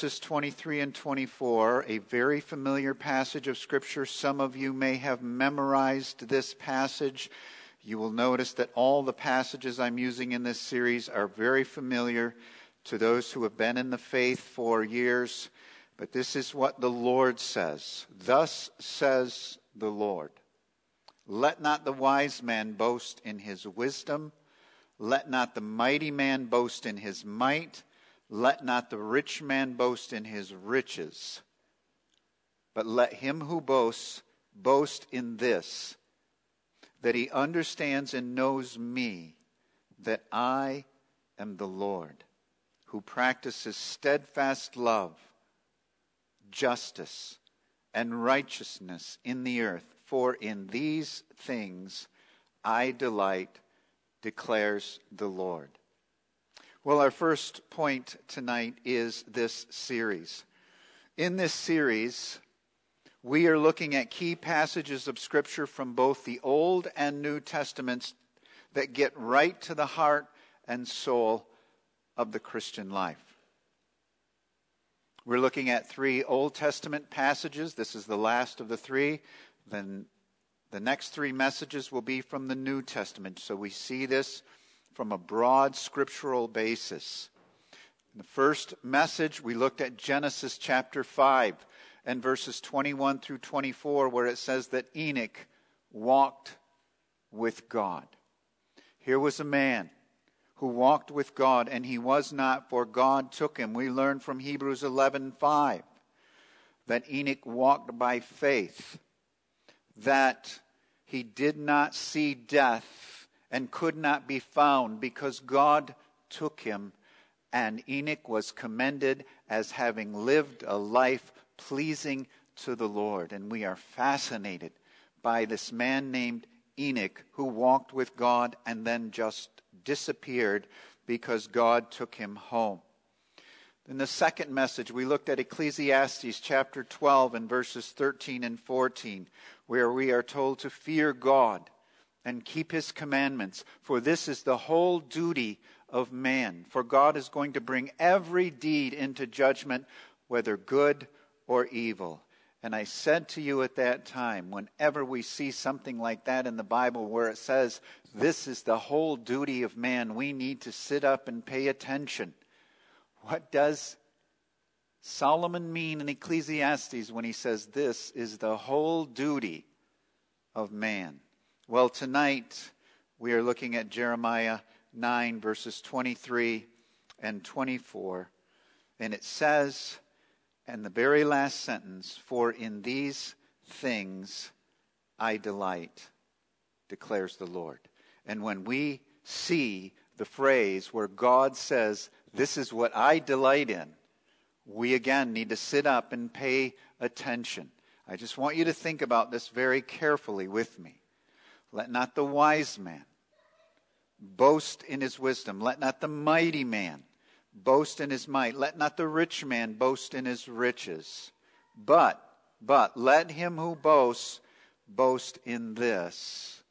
verses 23 and 24, a very familiar passage of Scripture. Some of you may have memorized this passage. You will notice that all the passages I'm using in this series are very familiar to those who have been in the faith for years. But this is what the Lord says. Thus says the Lord Let not the wise man boast in his wisdom, let not the mighty man boast in his might. Let not the rich man boast in his riches, but let him who boasts boast in this, that he understands and knows me, that I am the Lord, who practices steadfast love, justice, and righteousness in the earth. For in these things I delight, declares the Lord. Well, our first point tonight is this series. In this series, we are looking at key passages of Scripture from both the Old and New Testaments that get right to the heart and soul of the Christian life. We're looking at three Old Testament passages. This is the last of the three. Then the next three messages will be from the New Testament. So we see this from a broad scriptural basis. In the first message, we looked at Genesis chapter 5 and verses 21 through 24, where it says that Enoch walked with God. Here was a man who walked with God, and he was not, for God took him. We learn from Hebrews 11:5 that Enoch walked by faith, that he did not see death and could not be found because God took him, and Enoch was commended as having lived a life pleasing to the Lord. And we are fascinated by this man named Enoch who walked with God and then just disappeared because God took him home. In the second message, we looked at Ecclesiastes chapter 12 and verses 13 and 14, where we are told to fear God and keep his commandments, for this is the whole duty of man. For God is going to bring every deed into judgment, whether good or evil. And I said to you at that time, whenever we see something like that in the Bible where it says, this is the whole duty of man, we need to sit up and pay attention. What does Solomon mean in Ecclesiastes when he says, this is the whole duty of man? Well, tonight we are looking at Jeremiah 9, verses 23 and 24. And it says, and the very last sentence, For in these things I delight, declares the Lord. And when we see the phrase where God says, This is what I delight in, we again need to sit up and pay attention. I just want you to think about this very carefully with me. Let not the wise man boast in his wisdom. Let not the mighty man boast in his might. Let not the rich man boast in his riches. But, but, let him who boasts boast in this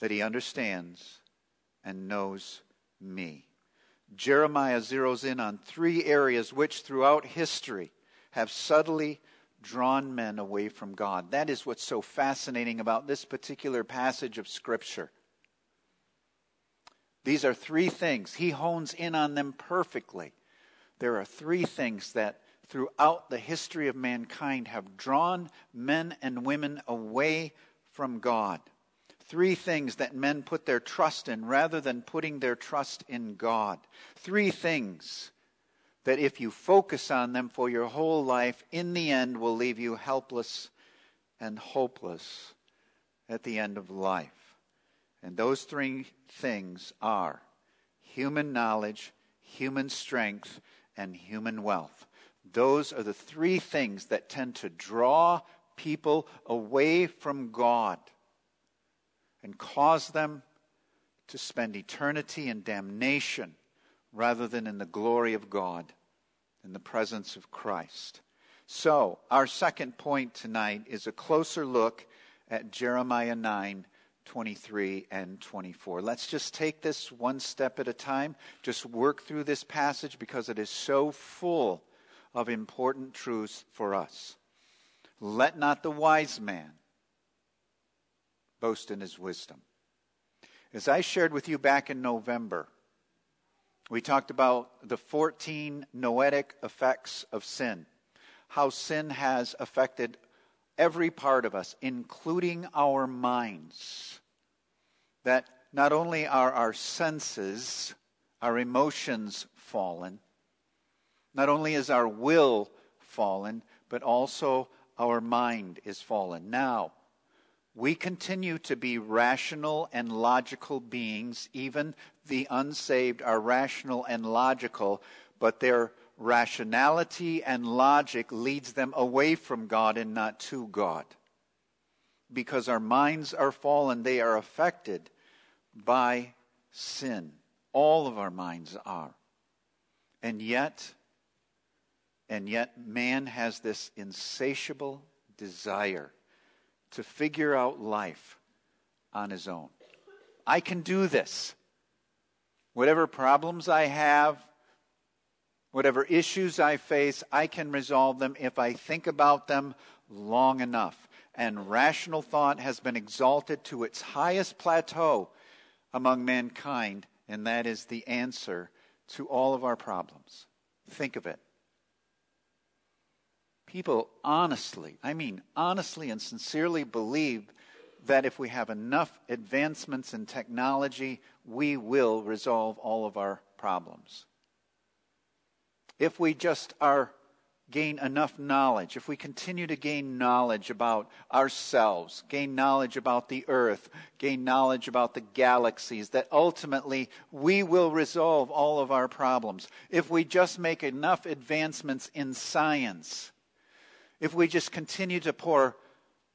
that he understands and knows me. Jeremiah zeroes in on three areas which throughout history have subtly drawn men away from God. That is what's so fascinating about this particular passage of Scripture. These are three things. He hones in on them perfectly. There are three things that throughout the history of mankind have drawn men and women away from God. Three things that men put their trust in rather than putting their trust in God. Three things that if you focus on them for your whole life, in the end will leave you helpless and hopeless at the end of life. And those three things are human knowledge, human strength, and human wealth. Those are the three things that tend to draw people away from God and cause them to spend eternity in damnation rather than in the glory of God, in the presence of Christ. So, our second point tonight is a closer look at Jeremiah 9, 23, and 24. Let's just take this one step at a time. Just work through this passage because it is so full of important truths for us. Let not the wise man boast in his wisdom. As I shared with you back in November, we talked about the 14 noetic effects of sin, how sin has affected every part of us, including our minds. That not only are our senses, our emotions fallen, not only is our will fallen, but also our mind is fallen. Now, we continue to be rational and logical beings. Even the unsaved are rational and logical, but their rationality and logic leads them away from God and not to God. Because our minds are fallen, they are affected by sin. All of our minds are. And yet, and yet, man has this insatiable desire to figure out life on his own. I can do this. Whatever problems I have, whatever issues I face, I can resolve them if I think about them long enough. And rational thought has been exalted to its highest plateau among mankind, and that is the answer to all of our problems. Think of it. People honestly, I mean honestly and sincerely believe that if we have enough advancements in technology, we will resolve all of our problems. If we just are gain enough knowledge, if we continue to gain knowledge about ourselves, gain knowledge about the earth, gain knowledge about the galaxies, that ultimately we will resolve all of our problems. If we just make enough advancements in science, if we just continue to pour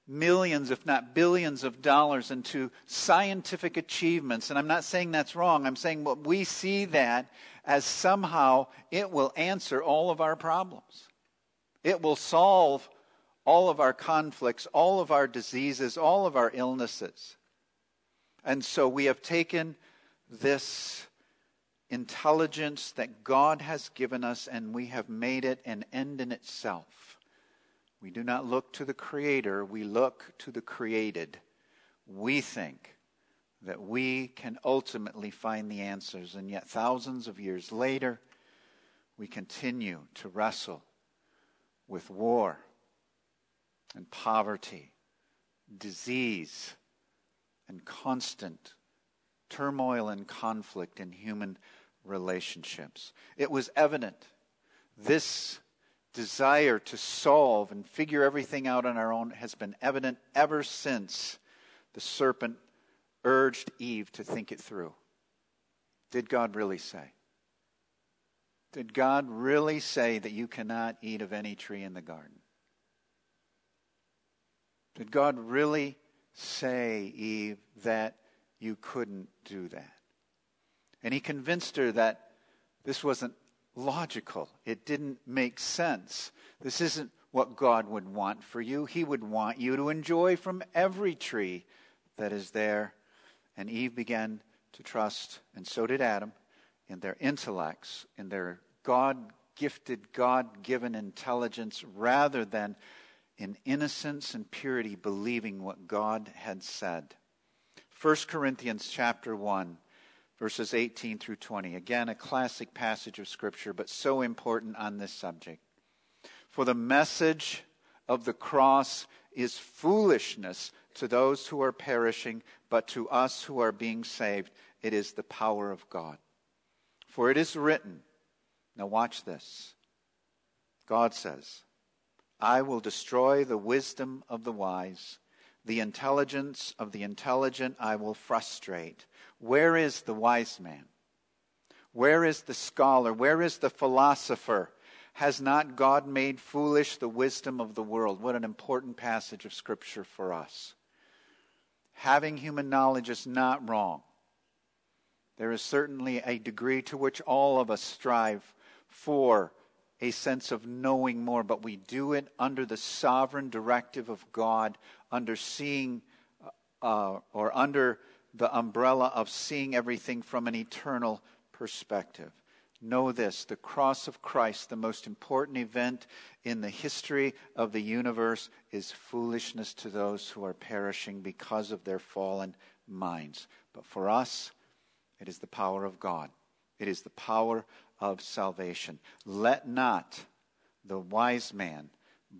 millions, if not billions, of dollars into scientific achievements, and I'm not saying that's wrong, I'm saying what we see that as somehow it will answer all of our problems. It will solve all of our conflicts, all of our diseases, all of our illnesses. And so we have taken this intelligence that God has given us and we have made it an end in itself. We do not look to the Creator, we look to the created. We think that we can ultimately find the answers, and yet thousands of years later, we continue to wrestle with war and poverty, disease, and constant turmoil and conflict in human relationships. It was evident this desire to solve and figure everything out on our own has been evident ever since the serpent urged Eve to think it through. Did God really say? Did God really say that you cannot eat of any tree in the garden? Did God really say, Eve, that you couldn't do that? And he convinced her that this wasn't logical. It didn't make sense. This isn't what God would want for you. He would want you to enjoy from every tree that is there. And Eve began to trust, and so did Adam, in their intellects, in their God gifted, God given intelligence, rather than in innocence and purity believing what God had said. 1 Corinthians chapter 1 verses 18 through 20. Again, a classic passage of Scripture, but so important on this subject. For the message of the cross is foolishness to those who are perishing, but to us who are being saved, it is the power of God. For it is written, now watch this. God says, I will destroy the wisdom of the wise, the intelligence of the intelligent I will frustrate. Where is the wise man? Where is the scholar? Where is the philosopher? Has not God made foolish the wisdom of the world? What an important passage of Scripture for us. Having human knowledge is not wrong. There is certainly a degree to which all of us strive for a sense of knowing more, but we do it under the sovereign directive of God, under seeing uh, or under the umbrella of seeing everything from an eternal perspective. Know this the cross of Christ, the most important event in the history of the universe, is foolishness to those who are perishing because of their fallen minds. But for us, it is the power of God, it is the power of salvation. Let not the wise man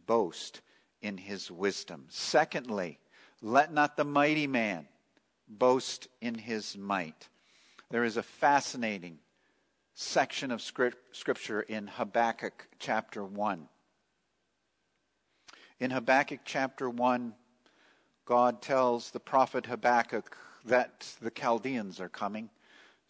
boast in his wisdom. Secondly, let not the mighty man boast in his might. There is a fascinating section of scripture in Habakkuk chapter 1. In Habakkuk chapter 1, God tells the prophet Habakkuk that the Chaldeans are coming.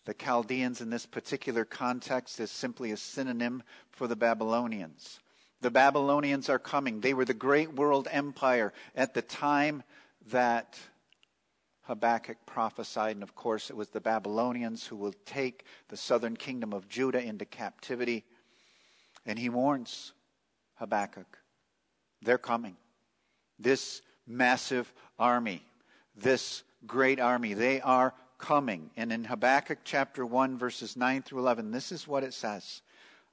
The Chaldeans in this particular context is simply a synonym for the Babylonians. The Babylonians are coming. They were the great world empire at the time that Habakkuk prophesied. And of course, it was the Babylonians who will take the southern kingdom of Judah into captivity. And he warns Habakkuk they're coming. This massive army, this great army, they are coming. And in Habakkuk chapter 1, verses 9 through 11, this is what it says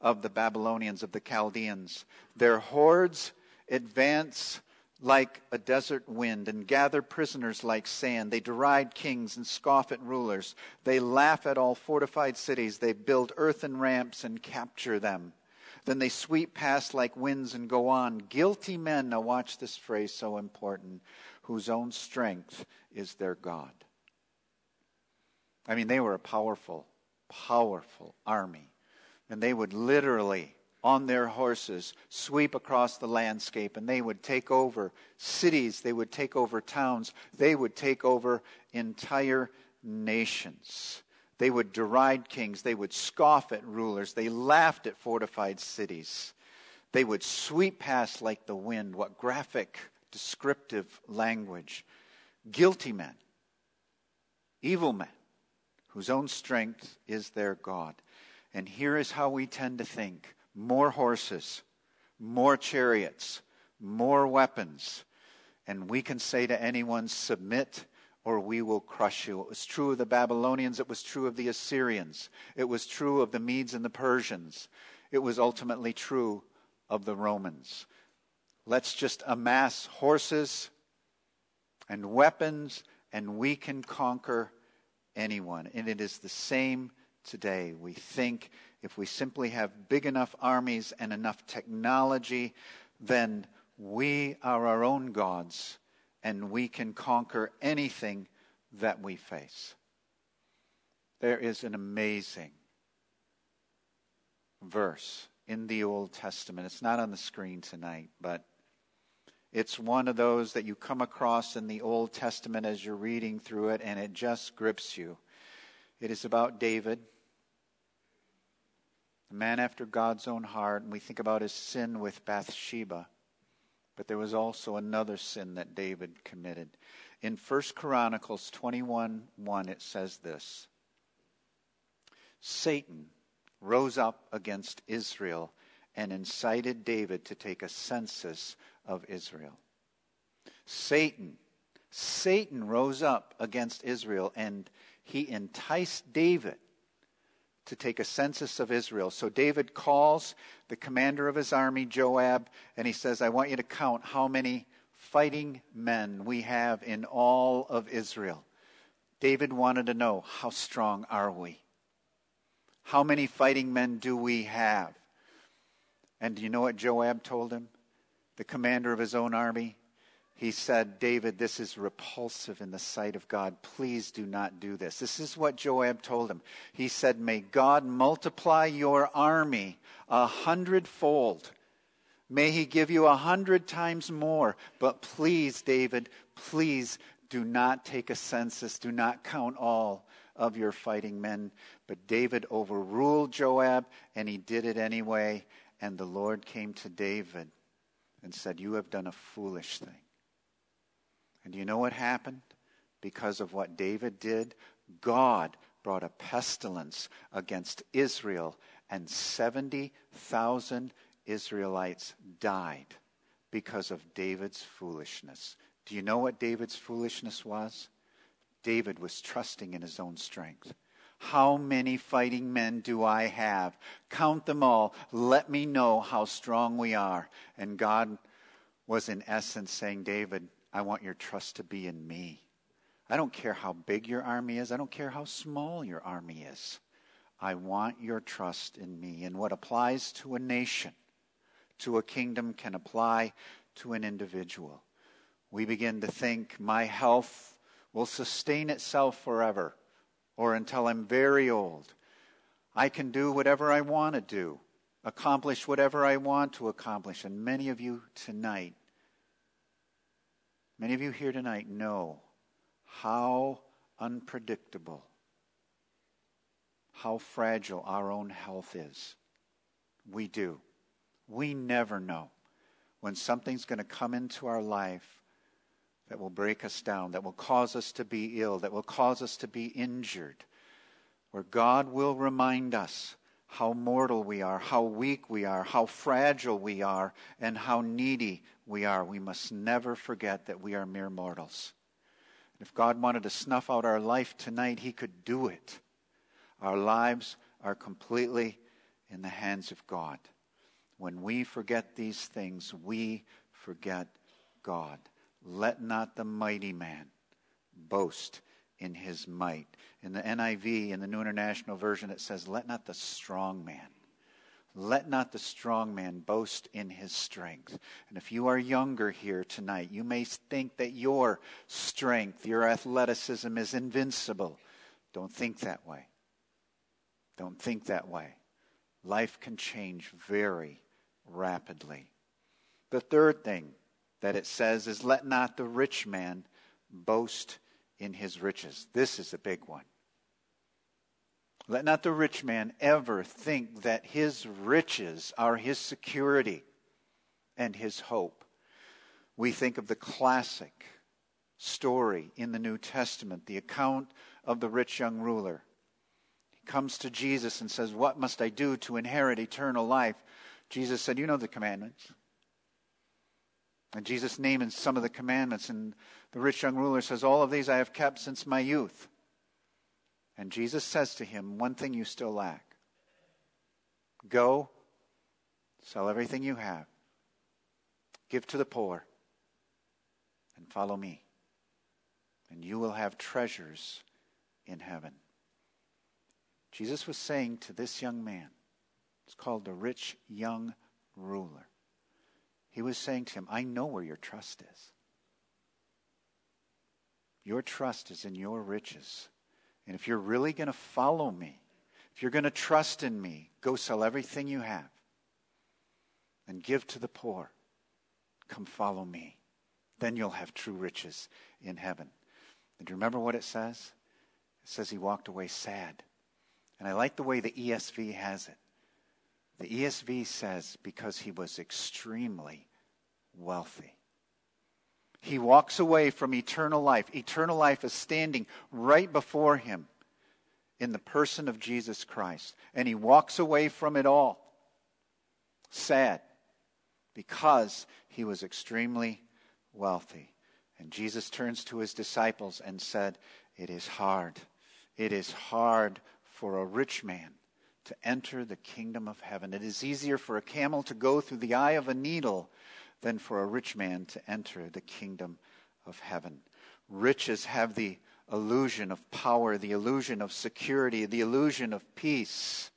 of the Babylonians, of the Chaldeans. Their hordes advance like a desert wind and gather prisoners like sand. They deride kings and scoff at rulers. They laugh at all fortified cities. They build earthen ramps and capture them. Then they sweep past like winds and go on. Guilty men, now watch this phrase so important, whose own strength is their God. I mean, they were a powerful, powerful army. And they would literally, on their horses, sweep across the landscape and they would take over cities, they would take over towns, they would take over entire nations. They would deride kings, they would scoff at rulers, they laughed at fortified cities. They would sweep past like the wind. What graphic, descriptive language. Guilty men, evil men, whose own strength is their God. And here is how we tend to think more horses, more chariots, more weapons. And we can say to anyone, submit or we will crush you. It was true of the Babylonians, it was true of the Assyrians, it was true of the Medes and the Persians, it was ultimately true of the Romans. Let's just amass horses and weapons, and we can conquer anyone. And it is the same today. We think if we simply have big enough armies and enough technology, then we are our own gods and we can conquer anything that we face. There is an amazing verse in the Old Testament. It's not on the screen tonight, but it's one of those that you come across in the Old Testament as you're reading through it, and it just grips you. It is about David, a man after God's own heart, and we think about his sin with Bathsheba. But there was also another sin that David committed. In 1 Chronicles 21 1, it says this Satan rose up against Israel and incited David to take a census of Israel. Satan, Satan rose up against Israel and he enticed David to take a census of Israel. So David calls the commander of his army, Joab, and he says, I want you to count how many fighting men we have in all of Israel. David wanted to know, how strong are we? How many fighting men do we have? And do you know what Joab told him? The commander of his own army? He said, David, this is repulsive in the sight of God. Please do not do this. This is what Joab told him. He said, May God multiply your army a hundredfold. May he give you a hundred times more. But please, David, please do not take a census. Do not count all of your fighting men. But David overruled Joab, and he did it anyway. And the Lord came to David and said, You have done a foolish thing. And do you know what happened? Because of what David did, God brought a pestilence against Israel, and 70,000 Israelites died because of David's foolishness. Do you know what David's foolishness was? David was trusting in his own strength. How many fighting men do I have? Count them all. Let me know how strong we are. And God was, in essence, saying, David, I want your trust to be in me. I don't care how big your army is, I don't care how small your army is. I want your trust in me. And what applies to a nation, to a kingdom, can apply to an individual. We begin to think, my health will sustain itself forever or until I'm very old. I can do whatever I want to do, accomplish whatever I want to accomplish. And many of you tonight, many of you here tonight know how unpredictable, how fragile our own health is. We do. We never know when something's going to come into our life that will break us down, that will cause us to be ill, that will cause us to be injured, where God will remind us how mortal we are, how weak we are, how fragile we are, and how needy we are. We must never forget that we are mere mortals. If God wanted to snuff out our life tonight, He could do it. Our lives are completely in the hands of God. When we forget these things, we forget God. Let not the mighty man boast in his might. In the NIV, in the New International Version, it says, Let not the strong man. Let not the strong man boast in his strength. And if you are younger here tonight, you may think that your strength, your athleticism is invincible. Don't think that way. Don't think that way. Life can change very rapidly. The third thing that it says is, Let not the rich man boast in his riches. This is a big one. Let not the rich man ever think that his riches are his security and his hope. We think of the classic story in the New Testament, the account of the rich young ruler. He comes to Jesus and says, What must I do to inherit eternal life? Jesus said, You know the commandments. And Jesus naming some of the commandments, and the rich young ruler says, All of these I have kept since my youth. And Jesus says to him, One thing you still lack. Go, sell everything you have, give to the poor, and follow me. And you will have treasures in heaven. Jesus was saying to this young man, it's called the rich young ruler. He was saying to him, I know where your trust is. Your trust is in your riches. And if you're really going to follow me, if you're going to trust in me, go sell everything you have and give to the poor. Come follow me. Then you'll have true riches in heaven. And do you remember what it says? It says he walked away sad. And I like the way the ESV has it. The ESV says, because he was extremely wealthy. He walks away from eternal life. Eternal life is standing right before him in the person of Jesus Christ. And he walks away from it all sad because he was extremely wealthy. And Jesus turns to his disciples and said, It is hard. It is hard for a rich man to enter the kingdom of heaven. It is easier for a camel to go through the eye of a needle than for a rich man to enter the kingdom of heaven. Riches have the illusion of power, the illusion of security, the illusion of peace.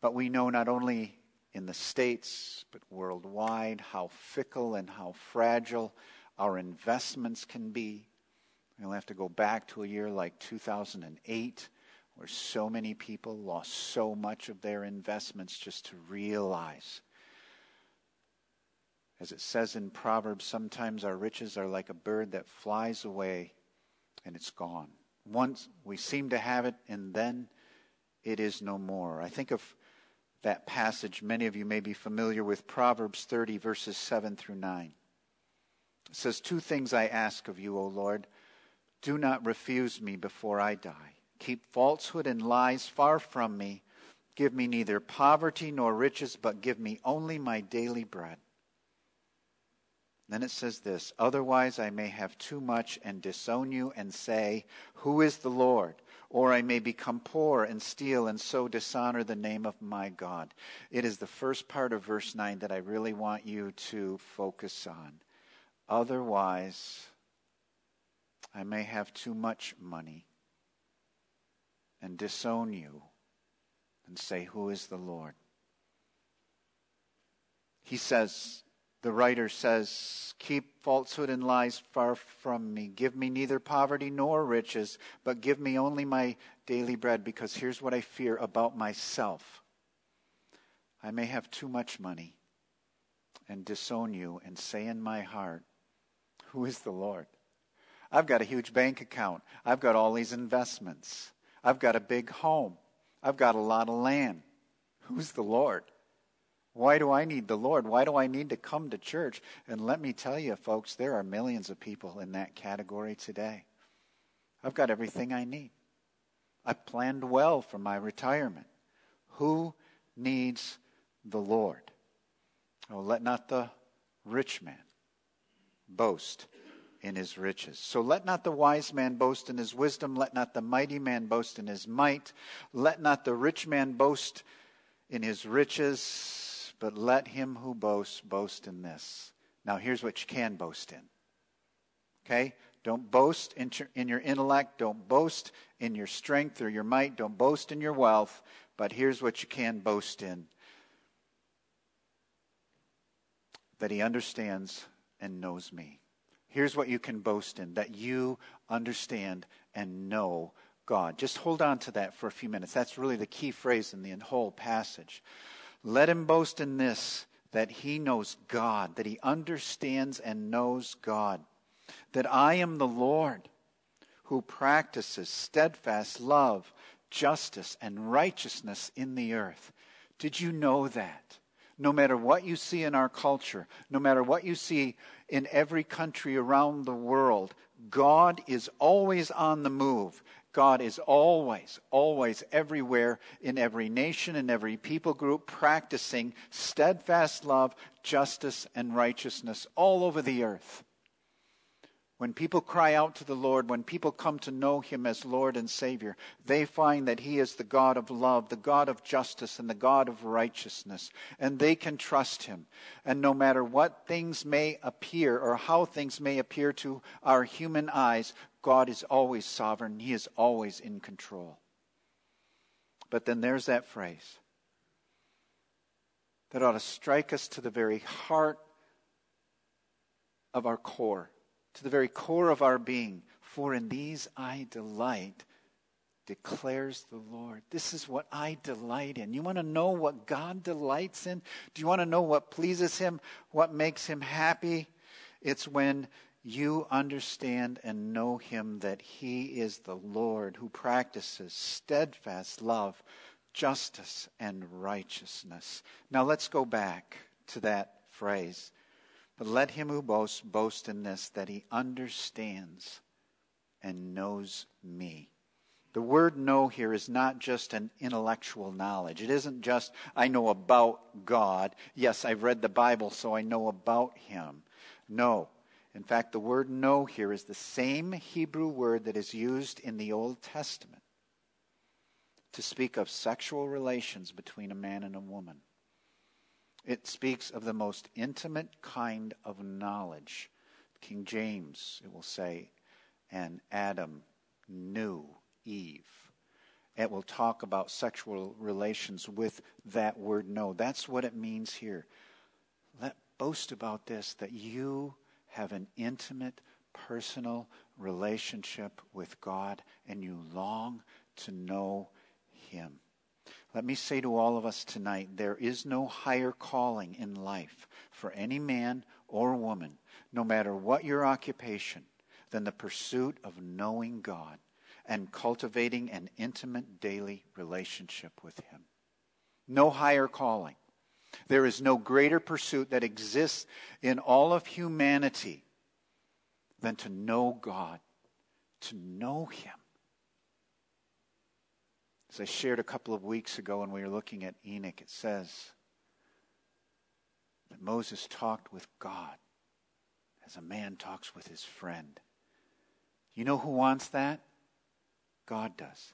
But we know not only in the States, but worldwide, how fickle and how fragile our investments can be. We'll have to go back to a year like 2008 where so many people lost so much of their investments just to realize. As it says in Proverbs, sometimes our riches are like a bird that flies away and it's gone. Once we seem to have it, and then it is no more. I think of that passage. Many of you may be familiar with Proverbs 30, verses 7 through 9. It says, Two things I ask of you, O Lord. Do not refuse me before I die. Keep falsehood and lies far from me. Give me neither poverty nor riches, but give me only my daily bread. Then it says this Otherwise, I may have too much and disown you and say, Who is the Lord? Or I may become poor and steal and so dishonor the name of my God. It is the first part of verse 9 that I really want you to focus on. Otherwise, I may have too much money and disown you and say, Who is the Lord? He says, the writer says, Keep falsehood and lies far from me. Give me neither poverty nor riches, but give me only my daily bread, because here's what I fear about myself. I may have too much money and disown you and say in my heart, Who is the Lord? I've got a huge bank account. I've got all these investments. I've got a big home. I've got a lot of land. Who's the Lord? Why do I need the Lord? Why do I need to come to church? And let me tell you, folks, there are millions of people in that category today. I've got everything I need. I've planned well for my retirement. Who needs the Lord? Oh, let not the rich man boast in his riches. So let not the wise man boast in his wisdom. Let not the mighty man boast in his might. Let not the rich man boast in his riches but let him who boasts boast in this. Now, here's what you can boast in. Okay? Don't boast in your, in your intellect. Don't boast in your strength or your might. Don't boast in your wealth. But here's what you can boast in that he understands and knows me. Here's what you can boast in that you understand and know God. Just hold on to that for a few minutes. That's really the key phrase in the whole passage. Let him boast in this that he knows God, that he understands and knows God, that I am the Lord who practices steadfast love, justice, and righteousness in the earth. Did you know that? No matter what you see in our culture, no matter what you see in every country around the world, God is always on the move. God is always, always, everywhere, in every nation, and every people group, practicing steadfast love, justice, and righteousness all over the earth. When people cry out to the Lord, when people come to know Him as Lord and Savior, they find that He is the God of love, the God of justice, and the God of righteousness. And they can trust Him. And no matter what things may appear or how things may appear to our human eyes, God is always sovereign, He is always in control. But then there's that phrase that ought to strike us to the very heart of our core to the very core of our being. For in these I delight, declares the Lord. This is what I delight in. You want to know what God delights in? Do you want to know what pleases Him, what makes Him happy? It's when you understand and know Him that He is the Lord who practices steadfast love, justice, and righteousness. Now let's go back to that phrase but let him who boasts boast in this, that he understands and knows me. The word know here is not just an intellectual knowledge. It isn't just, I know about God. Yes, I've read the Bible, so I know about him. No. In fact, the word know here is the same Hebrew word that is used in the Old Testament to speak of sexual relations between a man and a woman. It speaks of the most intimate kind of knowledge. King James, it will say, and Adam knew Eve. It will talk about sexual relations with that word know. That's what it means here. Let boast about this that you have an intimate, personal relationship with God and you long to know Him. Let me say to all of us tonight there is no higher calling in life for any man or woman, no matter what your occupation, than the pursuit of knowing God and cultivating an intimate daily relationship with Him. No higher calling. There is no greater pursuit that exists in all of humanity than to know God, to know Him. As I shared a couple of weeks ago when we were looking at Enoch, it says that Moses talked with God as a man talks with his friend. You know who wants that? God does.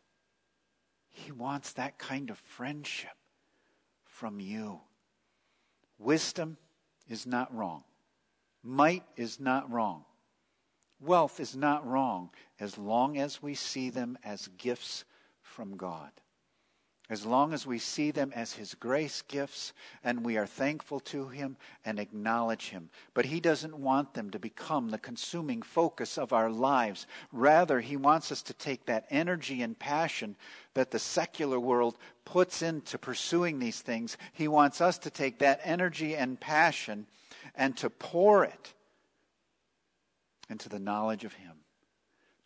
He wants that kind of friendship from you. Wisdom is not wrong. Might is not wrong. Wealth is not wrong as long as we see them as gifts from God. As long as we see them as His grace gifts and we are thankful to Him and acknowledge Him. But He doesn't want them to become the consuming focus of our lives. Rather, He wants us to take that energy and passion that the secular world puts into pursuing these things. He wants us to take that energy and passion and to pour it into the knowledge of Him,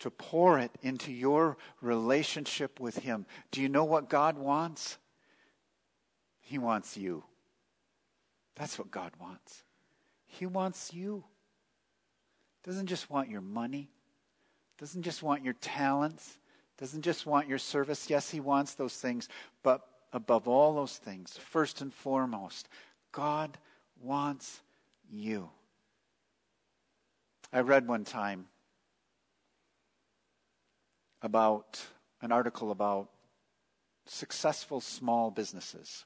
to pour it into your relationship with Him. Do you know what God wants? He wants you. That's what God wants. He wants you. Doesn't just want your money, doesn't just want your talents, doesn't just want your service. Yes, He wants those things, but above all those things, first and foremost, God wants you. I read one time about an article about successful small businesses.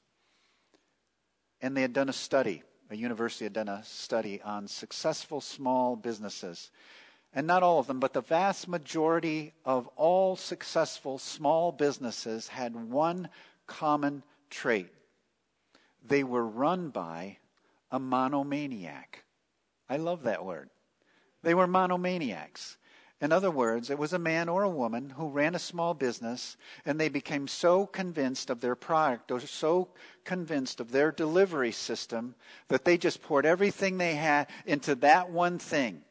And they had done a study, a university had done a study on successful small businesses. And not all of them, but the vast majority of all successful small businesses had one common trait. They were run by a monomaniac. I love that word. They were monomaniacs. In other words, it was a man or a woman who ran a small business and they became so convinced of their product or so convinced of their delivery system that they just poured everything they had into that one thing,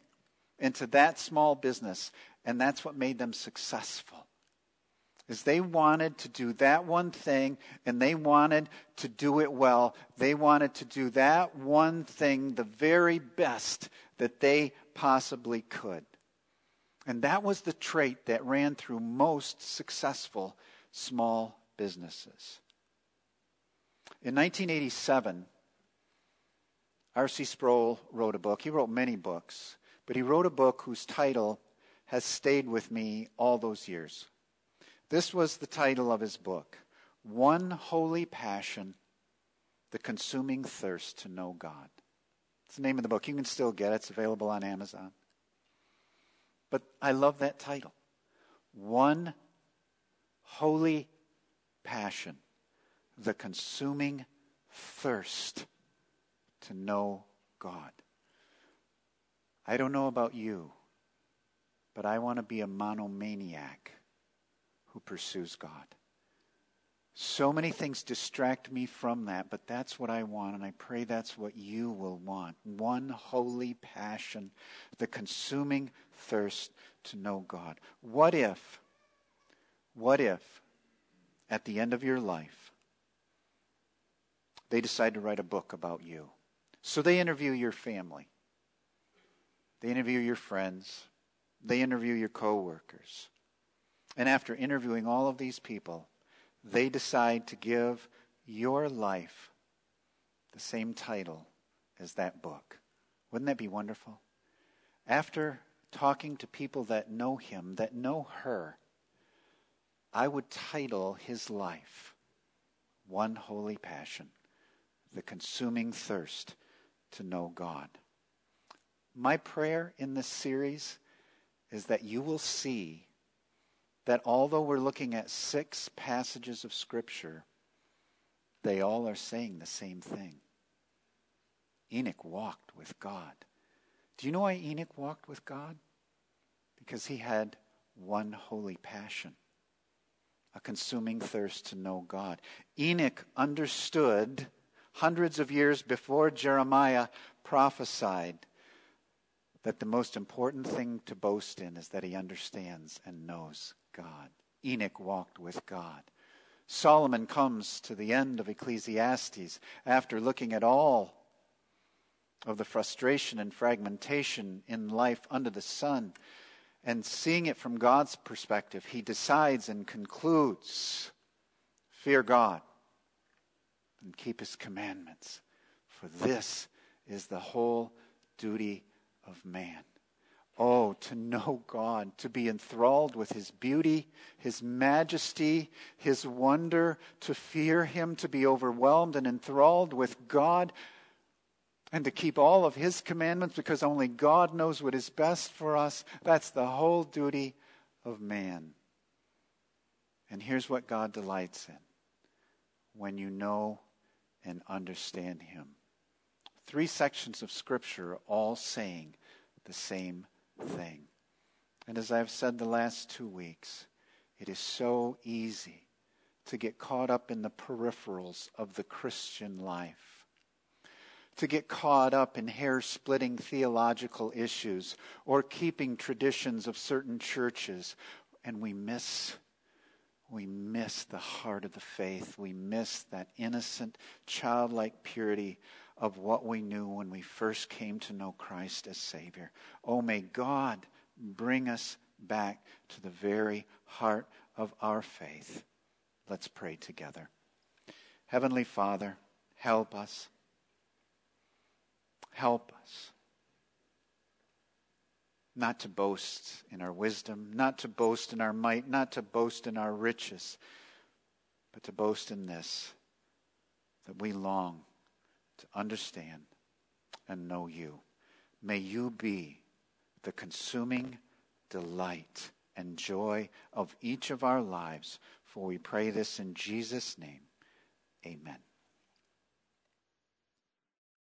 into that small business. And that's what made them successful. Is they wanted to do that one thing and they wanted to do it well. They wanted to do that one thing the very best that they possibly could. And that was the trait that ran through most successful small businesses. In 1987, R.C. Sproul wrote a book. He wrote many books, but he wrote a book whose title has stayed with me all those years. This was the title of his book One Holy Passion The Consuming Thirst to Know God. It's the name of the book. You can still get it, it's available on Amazon. But I love that title One Holy Passion, the consuming thirst to know God. I don't know about you, but I want to be a monomaniac who pursues God. So many things distract me from that, but that's what I want, and I pray that's what you will want. One holy passion, the consuming thirst to know God. What if, what if, at the end of your life, they decide to write a book about you? So they interview your family, they interview your friends, they interview your coworkers. And after interviewing all of these people, they decide to give your life the same title as that book. Wouldn't that be wonderful? After talking to people that know him, that know her, I would title his life One Holy Passion, the consuming thirst to know God. My prayer in this series is that you will see that although we're looking at six passages of Scripture, they all are saying the same thing. Enoch walked with God. Do you know why Enoch walked with God? Because he had one holy passion, a consuming thirst to know God. Enoch understood hundreds of years before Jeremiah prophesied that the most important thing to boast in is that he understands and knows God. Enoch walked with God. Solomon comes to the end of Ecclesiastes after looking at all of the frustration and fragmentation in life under the sun and seeing it from God's perspective. He decides and concludes fear God and keep his commandments, for this is the whole duty of man. Oh, to know God, to be enthralled with His beauty, His majesty, His wonder, to fear Him, to be overwhelmed and enthralled with God, and to keep all of His commandments because only God knows what is best for us. That's the whole duty of man. And here's what God delights in when you know and understand Him. Three sections of Scripture all saying the same thing. And as I've said the last two weeks, it is so easy to get caught up in the peripherals of the Christian life, to get caught up in hair splitting theological issues or keeping traditions of certain churches, and we miss. We miss the heart of the faith. We miss that innocent, childlike purity of what we knew when we first came to know Christ as Savior. Oh, may God bring us back to the very heart of our faith. Let's pray together. Heavenly Father, help us. Help us. Not to boast in our wisdom, not to boast in our might, not to boast in our riches, but to boast in this that we long understand and know you. May you be the consuming delight and joy of each of our lives. For we pray this in Jesus' name. Amen.